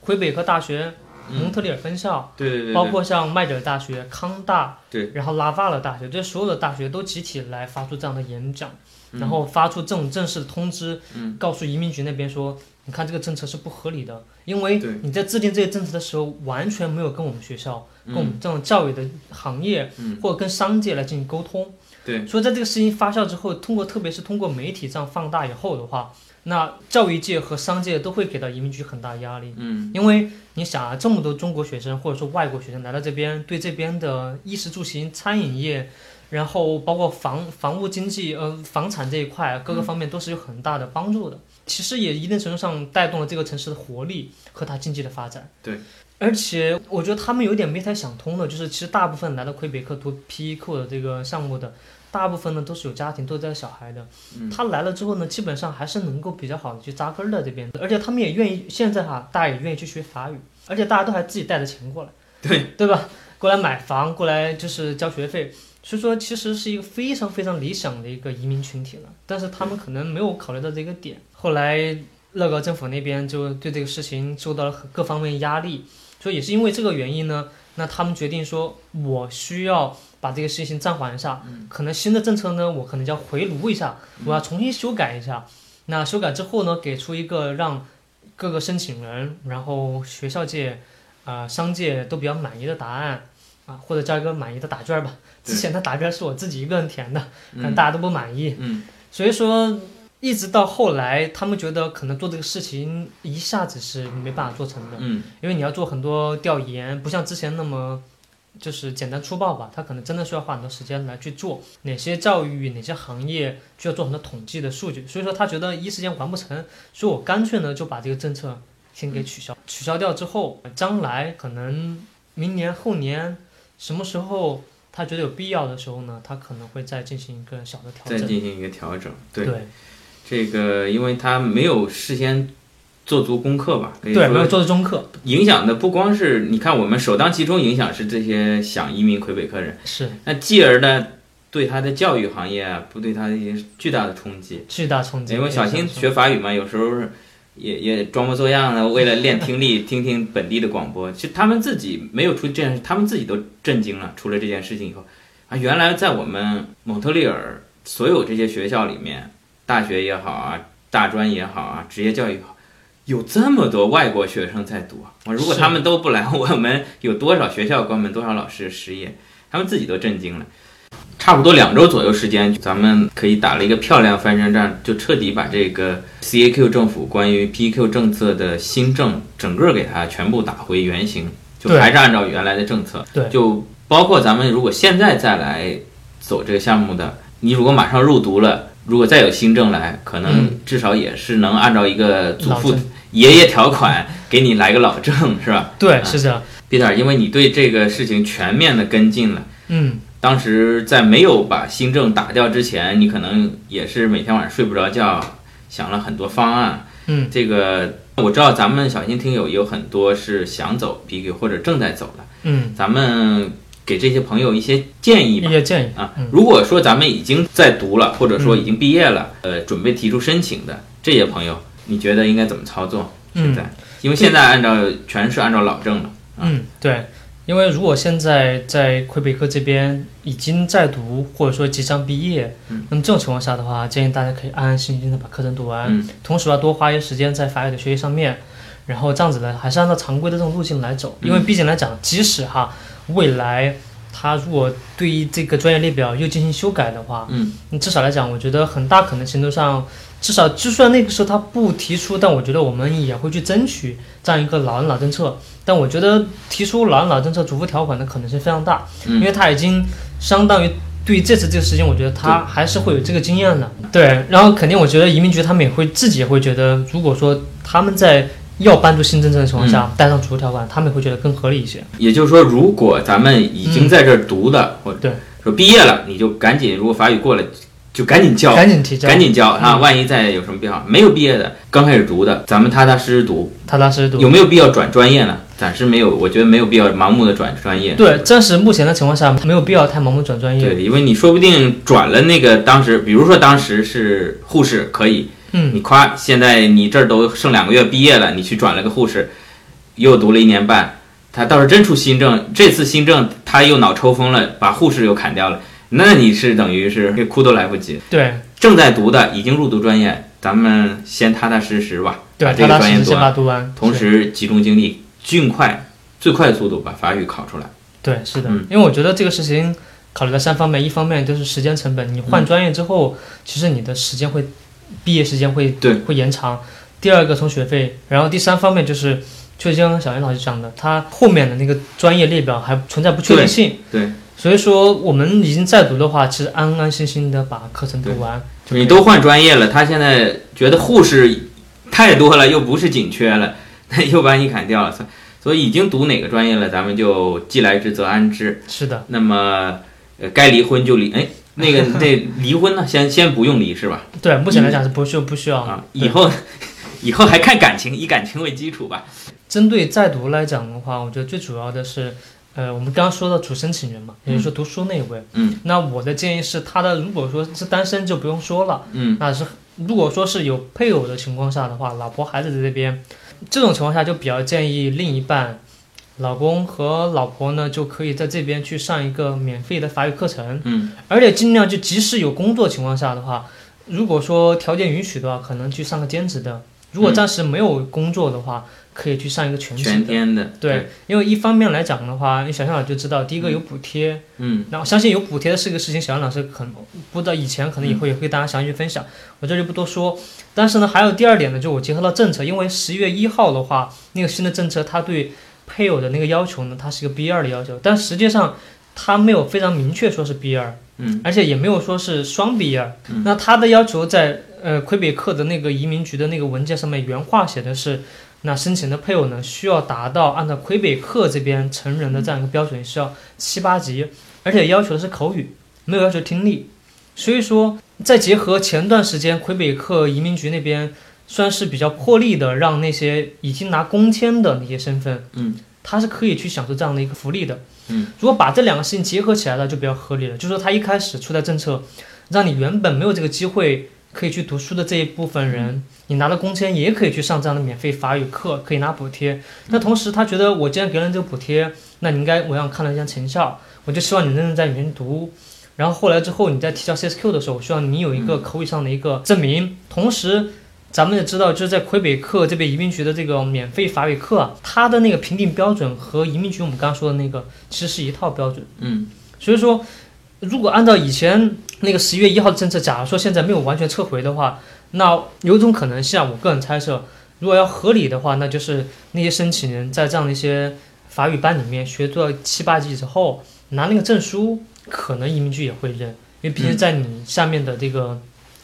魁北克大学、蒙特利尔分校，对对对对，包括像麦哲尔大学、康大，对，然后拉瓦勒大学，这所有的大学都集体来发出这样的演讲，嗯然后发出这种正式的通知，嗯。告诉移民局那边说，你看这个政策是不合理的，因为对。你在制定这些政策的时候，完全没有跟我们学校、嗯。跟我们这种教育的行业、嗯。或者跟商界来进行沟通。对，所以在这个事情发酵之后，通过特别是通过媒体这样放大以后的话，那教育界和商界都会给到移民局很大压力。嗯。因为你想啊，这么多中国学生或者说外国学生来到这边，对这边的衣食住行、餐饮业，然后包括房房屋经济、呃房产这一块各个方面都是有很大的帮助的。其实也一定程度上带动了这个城市的活力和它经济的发展。对。而且我觉得他们有点没太想通的，就是其实大部分来到魁北克读 PEQ 的这个项目的，大部分呢都是有家庭，都是带小孩的。嗯他来了之后呢，基本上还是能够比较好的去扎根儿的这边，而且他们也愿意，现在哈，大家也愿意去学法语，而且大家都还自己带着钱过来，对对吧？过来买房，过来就是交学费，所以说其实是一个非常非常理想的一个移民群体了，但是他们可能没有考虑到这个点。后来乐高政府那边就对这个事情受到了很各方面压力，所以也是因为这个原因呢，那他们决定说，我需要把这个事情暂缓一下，可能新的政策呢，我可能就要回炉一下，我要重新修改一下。那修改之后呢，给出一个让各个申请人，然后学校界、啊、商界都比较满意的答案啊，或者交一个满意的答卷吧。之前的答卷是我自己一个人填的，可能嗯大家都不满意，嗯所以说。一直到后来，他们觉得可能做这个事情一下子是没办法做成的，嗯因为你要做很多调研，不像之前那么就是简单粗暴吧，他可能真的需要花很多时间来去做哪些教育、哪些行业需要做很多统计的数据，所以说他觉得一时间完不成，所以我干脆呢就把这个政策先给取消，取消掉之后，将来可能明年后年什么时候他觉得有必要的时候呢，他可能会再进行一个小的调整。再进行一个调整。对，对这个因为他没有事先做足功课吧。对，没有做足功课，影响的不光是你看，我们首当其冲影响是这些想移民魁北克人，是那继而呢，对他的教育行业啊，不对他的一些巨大的冲击。巨大冲击。因为小新学法语嘛，有时候也也装模作样的，为了练听力，听听本地的广播。其实他们自己没有出这件事，他们自己都震惊了。出了这件事情以后，啊，原来在我们蒙特利尔所有这些学校里面，大学也好啊，大专也好啊，职业教育也好，有这么多外国学生在读啊！我如果他们都不来，我们有多少学校关门，多少老师失业，他们自己都震惊了。差不多两周左右时间，咱们可以打了一个漂亮翻身仗，就彻底把这个 CAQ 政府关于 PQ 政策的新政整个给它全部打回原形，就还是按照原来的政策。对就包括咱们如果现在再来走这个项目的，你如果马上入读了，如果再有新政来，可能嗯至少也是能按照一个祖父爷爷条款给你来个老证，是吧对，是这样。？Peter，因为你对这个事情全面的跟进了。嗯，当时在没有把新政打掉之前，你可能也是每天晚上睡不着觉，想了很多方案。嗯，这个我知道咱们小新听友有很多是想走 PQ 或者正在走的，嗯，咱们给这些朋友一些建议吧一。些建议。啊嗯，如果说咱们已经在读了，或者说已经毕业了，呃，准备提出申请的这些朋友，你觉得应该怎么操作？现嗯在，因为现在按照全是按照老政了。嗯，对，因为如果现在在魁北克这边已经在读，或者说即将毕业，嗯。那么这种情况下的话，建议大家可以安安心心的把课程读完，嗯。同时要多花一些时间在法语的学习上面，然后这样子呢，还是按照常规的这种路径来走，因为毕竟来讲，即使哈未来他如果对于这个专业列表又进行修改的话，嗯，你至少来讲，我觉得很大可能程度上，至少就算那个时候他不提出，但我觉得我们也会去争取这样一个老人老政策。但我觉得提出老人老政策逐步条款的可能性非常大，嗯因为他已经相当于对于这次这个事情，我觉得他还是会有这个经验的。对，然后肯定我觉得移民局他们也会自己也会觉得，如果说他们在要搬出新政策的情况下带上逐步条款，他们会觉得更合理一些。也就是说，如果咱们已经在这儿读的，或者嗯对说毕业了，你就赶紧，如果法语过了，就赶紧交，赶紧提交，赶紧交啊！嗯万一再有什么变化，没有毕业的，刚开始读的，咱们踏踏实实读，踏踏实实读。有没有必要转专业呢？暂时没有，我觉得没有必要盲目的转专业。对，暂时目前的情况下，没有必要太盲目转专业。对，因为你说不定转了那个当时，比如说当时是护士可以，嗯，你夸现在你这儿都剩两个月毕业了，你去转了个护士，又读了一年半，他倒是真出新政，这次新政他又脑抽风了，把护士又砍掉了，那你是等于是哭都来不及。对正在读的已经入读专业，咱们先踏踏实实吧，对，把这个踏踏实实先把专业读完。同时集中精力，尽快最快速度把法语考出来。对，是的，嗯因为我觉得这个事情考虑到三方面，一方面就是时间成本，你换专业之后，其实你的时间会，毕业时间会对会延长。第二个从学费，然后第三方面就是，就像小袁老师讲的，他后面的那个专业列表还存在不确定性。对，所以说我们已经在读的话，其实安安心心的把课程读完。你都换专业了，他现在觉得护士太多了，又不是紧缺了，那 又把你砍掉了。所所以已经读哪个专业了，咱们就既来之则安之。是的，那么，呃，该离婚就离。哎，那个这离婚呢，先先不用离是吧？对，目前来讲是不需不需要啊，以后 以后还看感情，以感情为基础吧。针对在读来讲的话，我觉得最主要的是，呃，我们刚刚说到主申请人嘛，也就是说读书那一位。嗯。那我的建议是，他的如果说是单身就不用说了，嗯那是如果说是有配偶的情况下的话，老婆孩子在这边，这种情况下就比较建议另一半，老公和老婆呢就可以在这边去上一个免费的法语课程，嗯。而且尽量就即使有工作情况下的话，如果说条件允许的话，可能去上个兼职的；如果嗯暂时没有工作的话，可以去上一个全职的。全天的。对，因为一方面来讲的话，你想想就知道，第一个有补贴，嗯。然后相信有补贴的是个事情，小杨老师可能不知道以前可能以后也会跟大家详细分享，我这就不多说。但是呢，还有第二点呢，就我结合到政策，因为十月一号的话，那个新的政策它对配偶的那个要求呢，它是一个 B 二的要求，但实际上它没有非常明确说是 B 二，嗯而且也没有说是双 B 二、嗯那它的要求在呃魁北克的那个移民局的那个文件上面原话写的是，那申请的配偶呢需要达到按照魁北克这边成人的这样一个标准是要七八级，而且要求的是口语，没有要求听力。所以说，再结合前段时间魁北克移民局那边算是比较破例的，让那些已经拿工签的那些身份，嗯，他是可以去享受这样的一个福利的。嗯，如果把这两个事情结合起来了，就比较合理了。就是说，他一开始出台政策，让你原本没有这个机会可以去读书的这一部分人，你拿了工签也可以去上这样的免费法语课，可以拿补贴。那同时，他觉得我既然给了你这个补贴，那你应该我想看到一下成效，我就希望你认真在里面读。然后后来之后，你在提交 CSQ 的时候，我希望你有一个口语上的一个证明。同时，咱们也知道，就是在魁北克这边移民局的这个免费法语课啊，它的那个评定标准和移民局我们刚刚说的那个其实是一套标准。嗯所以说，如果按照以前那个十一月一号的政策，假如说现在没有完全撤回的话，那有一种可能性啊，我个人猜测，如果要合理的话，那就是那些申请人在这样的一些法语班里面学做七八级之后，拿那个证书，可能移民局也会认，因为毕竟在你下面的这个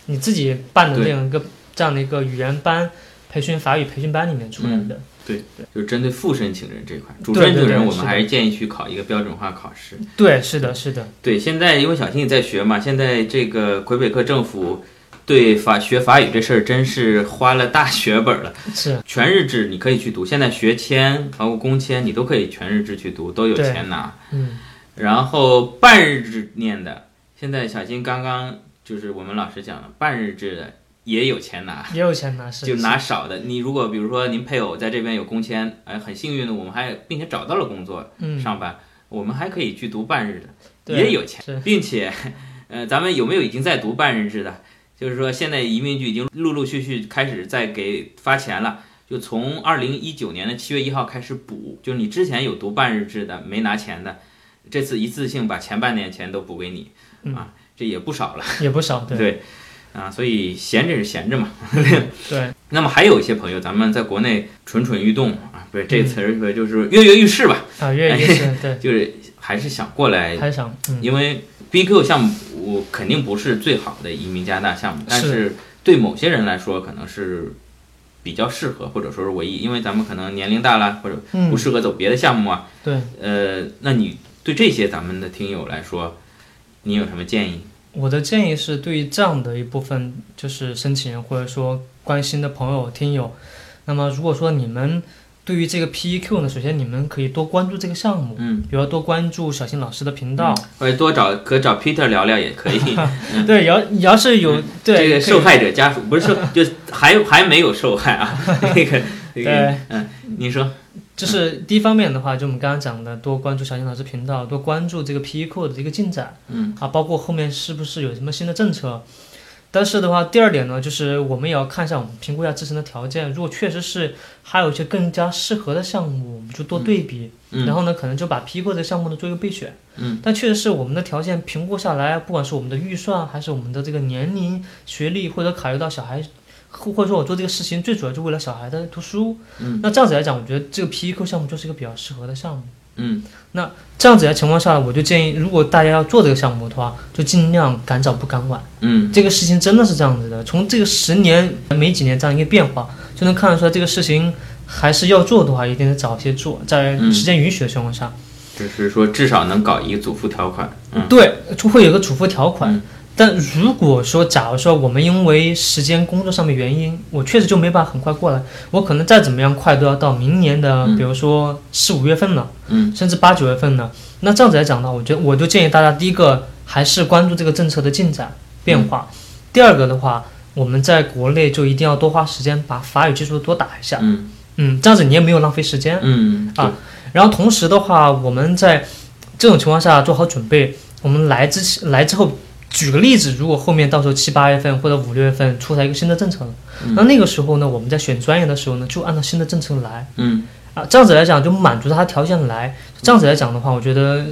你自己办的这样一个这样的一个语言班培训法语培训班里面出来的。对对就是针对副申请人这块，主申请人我们还是建议去考一个标准化考试。对，是的，是的，对，现在因为小新也在学嘛，现在这个魁北克政府对法学法语这事儿真是花了大血本了。是全日制你可以去读，现在学签包括工签你都可以全日制去读，都有钱拿。嗯，然后半日制念的，现在小新刚刚就是我们老师讲的，半日制的也有钱拿。也有钱拿，是就拿少的，你如果比如说您配偶在这边有工签，哎，很幸运的，我们还并且找到了工作嗯，上班，我们还可以去读半日的，也有钱，并且，呃，咱们有没有已经在读半日制的？就是说，现在移民局已经陆陆续续开始在给发钱了，就从二零一九年的七月一号开始补，就是你之前有读半日制的没拿钱的，这次一次性把前半年钱都补给你，嗯。啊，这也不少了，也不少，对。对，啊，所以闲着是闲着嘛。对，那么还有一些朋友，咱们在国内蠢蠢欲动啊，不是这词儿，就是跃跃欲试吧，啊，跃跃欲试 对，就是还是想过来，还想嗯，因为 BQ 项目我肯定不是最好的移民加拿大项目，但是。是对某些人来说可能是比较适合，或者说是唯一，因为咱们可能年龄大了，或者嗯。不适合走别的项目啊。对，呃，那你对这些咱们的听友来说，你有什么建议？我的建议是，对于这样的一部分就是申请人或者说关心的朋友、听友，那么如果说你们对于这个 PEQ 呢，首先你们可以多关注这个项目，嗯，比如多关注小新老师的频道。或者多找可找 Peter 聊聊也可以。对，要你要是有、对这个受害者家属不是受，就还还没有受害啊。那个那个，嗯，你说，就是第一方面的话，就我们刚刚讲的，多关注小新老师频道，多关注这个 PEQ 的这个进展，嗯啊，包括后面是不是有什么新的政策。但是的话，第二点呢，就是我们也要看一下我们评估一下自身的条件，如果确实是还有一些更加适合的项目，我们就多对比，嗯然后呢，可能就把 PEQ 这个项目呢做一个备选。嗯，但确实是我们的条件评估下来，不管是我们的预算，还是我们的这个年龄、学历，或者考虑到小孩，或或者说我做这个事情最主要就为了小孩的读书，嗯，那这样子来讲，我觉得这个 PEQ 项目就是一个比较适合的项目。嗯那这样子的情况下，我就建议，如果大家要做这个项目的话，就尽量赶早不赶晚。嗯这个事情真的是这样子的，从这个十年每几年这样一个变化，就能看得出来，这个事情还是要做的话，一定得早些做，在嗯时间允许的情况下，就是说至少能搞一个祖父条款。嗯对，就会有个嘱咐条款。嗯但如果说，假如说我们因为时间工作上面原因，我确实就没办法很快过来，我可能再怎么样快都要到明年的，嗯比如说四五月份了。嗯甚至八九月份呢。那这样子来讲呢，我觉得我就建议大家，第一个还是关注这个政策的进展变化，第二个的话，我们在国内就一定要多花时间把法语基础多打一下，嗯嗯，这样子你也没有浪费时间。嗯啊然后同时的话，我们在这种情况下做好准备，我们来之前来之后。举个例子，如果后面到时候七八月份或者五六月份出台一个新的政策了，嗯那那个时候呢，我们在选专业的时候呢，就按照新的政策来，嗯啊，这样子来讲就满足他条件来。这样子来讲的话，我觉得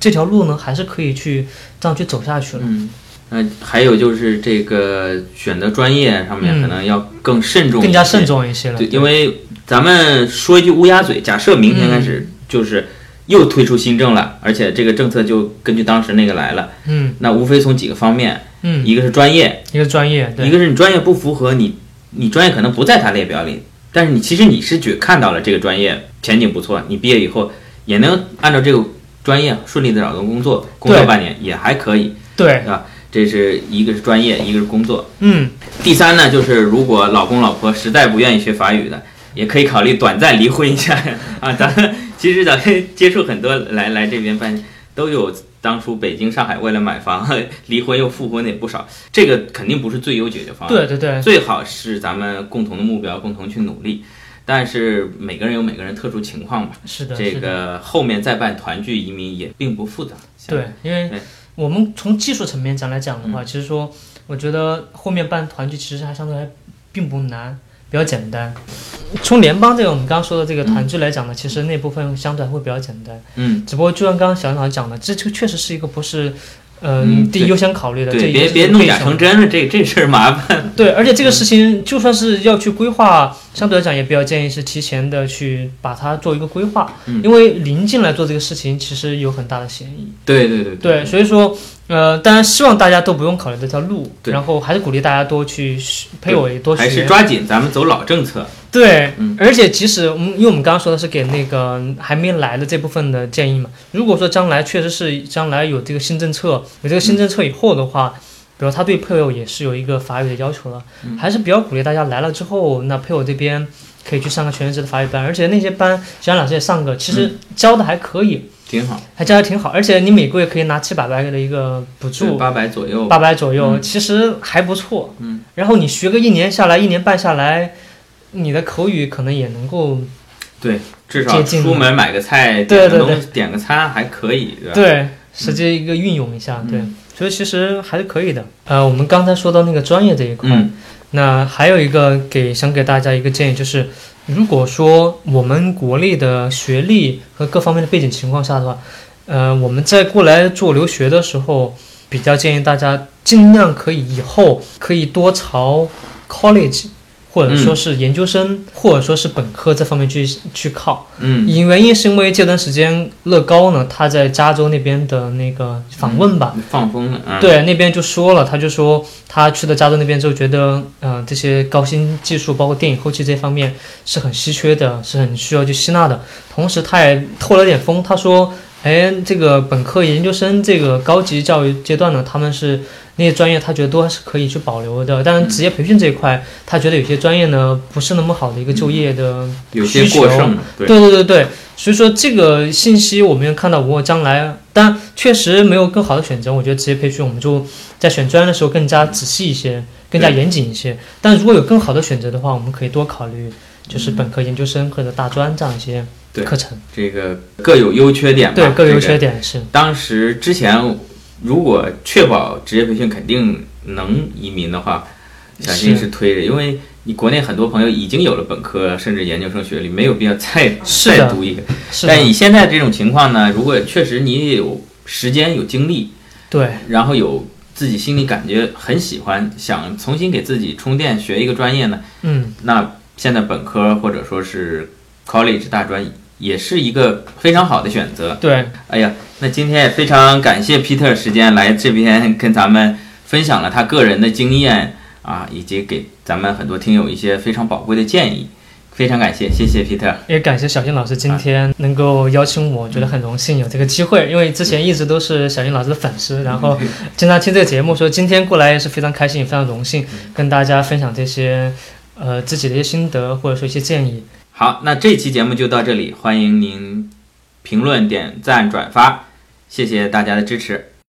这条路呢还是可以去这样去走下去了。嗯。那，还有就是这个选择专业上面嗯可能要更慎重，更加慎。重一些了。对，因为咱们说一句乌鸦嘴，假设明天开始就是又推出新政了，而且这个政策就根据当时那个来了，嗯。那无非从几个方面，嗯，一个是专业，一个专业，对，一个是你专业不符合你，你专业可能不在他列表里，但是你其实你是觉看到了这个专业前景不错，你毕业以后也能按照这个专业顺利的找到工作，工作半年也还可以。对。这是一个是专业，一个是工作。嗯，第三呢，就是如果老公老婆实在不愿意学法语的，也可以考虑短暂离婚一下 啊。咱们 其实咱们接触很多来来这边办，都有当初北京、上海为了买房离婚又复婚的也不少。这个肯定不是最优解决方案，对对对，最好是咱们共同的目标，共同去努力。但是每个人有每个人特殊情况吧，是的，这个后面再办团聚移民也并不复杂。对，因为我们从技术层面讲来讲的话，其实说，我觉得后面办团聚其实还相对还并不难，比较简单。从联邦这个我们刚刚说的这个团聚来讲呢，其实那部分相对还会比较简单。嗯，只不过就像刚刚小杨老师讲的，这就确实是一个不是，呃，嗯第一优先考虑的。这对，别别弄假成真了，这这事儿麻烦。对，而且这个事情就算是要去规划，相对来讲也比较建议是提前的去把它做一个规划，嗯因为临近来做这个事情，其实有很大的嫌疑。对对对对，所以说，呃，当然希望大家都不用考虑这条路，然后还是鼓励大家多去学配偶也多还是。抓紧咱们走老政策。对，嗯而且即使我们，因为我们刚刚说的是给那个还没来的这部分的建议嘛，如果说将来确实是将来有这个新政策，有这个新政策以后的话，比如他对配偶也是有一个法语的要求了，嗯还是比较鼓励大家来了之后，那配偶这边可以去上个全日制的法语班，而且那些班小杨老师也上过，其实教的还可以，挺好，还教的挺好，而且你每个月可以拿七百块的一个补助，八百左右。八百左右，嗯其实还不错。嗯，然后你学个一年下来，一年半下来，你的口语可能也能够对至少出门买个菜，对对点个东西，点个餐还可以，对吧？对实际一个运用一下，嗯对，所以其实还是可以的。呃，我们刚才说到那个专业这一块，嗯那还有一个给想给大家一个建议，就是如果说我们国内的学历和各方面的背景情况下的话，呃，我们在过来做留学的时候，比较建议大家尽量可以以后可以多朝 college。或者说是研究生，或者说是本科这方面去去靠，嗯因原因是因为这段时间乐高呢，他在加州那边的那个访问吧，放风了啊。对，那边就说了，他就说他去了加州那边之后，觉得呃这些高新技术，包括电影后期这方面是很稀缺的，是很需要去吸纳的。同时，他也透了点风，他说，哎，这个本科、研究生这个高级教育阶段呢，他们是那些专业，他觉得都还是可以去保留的。但是职业培训这一块，他觉得有些专业呢不是那么好的一个就业的有些需求过剩，对。对对对对，所以说这个信息我们要看到，如果将来，但确实没有更好的选择，我觉得职业培训我们就在选专业的时候更加仔细一些，更加严谨一些。但如果有更好的选择的话，我们可以多考虑，就是本科、研究生或者大专这样一些对课程。这个各有优缺点吧。对，各有这个缺点是。当时之前，如果确保职业培训肯定能移民的话，小新是是推着，因为你国内很多朋友已经有了本科甚至研究生学历，没有必要再再读一个。但，以现在这种情况呢，如果确实你也有时间有精力，对然后有自己心里感觉很喜欢，想重新给自己充电学一个专业呢，嗯，那现在本科或者说是 college 大专也是一个非常好的选择。对，哎呀，那今天也非常感谢 Peter 时间来这边跟咱们分享了他个人的经验啊，以及给咱们很多听友一些非常宝贵的建议，非常感谢，谢谢 Peter。也感谢小新老师今天能够邀请我，觉得很荣幸有这个机会，因为之前一直都是小新老师的粉丝，然后经常听这个节目，所以今天过来也是非常开心，也非常荣幸跟大家分享这些呃自己的一些心得或者说一些建议。好，那这期节目就到这里，欢迎您评论、点赞、转发，谢谢大家的支持。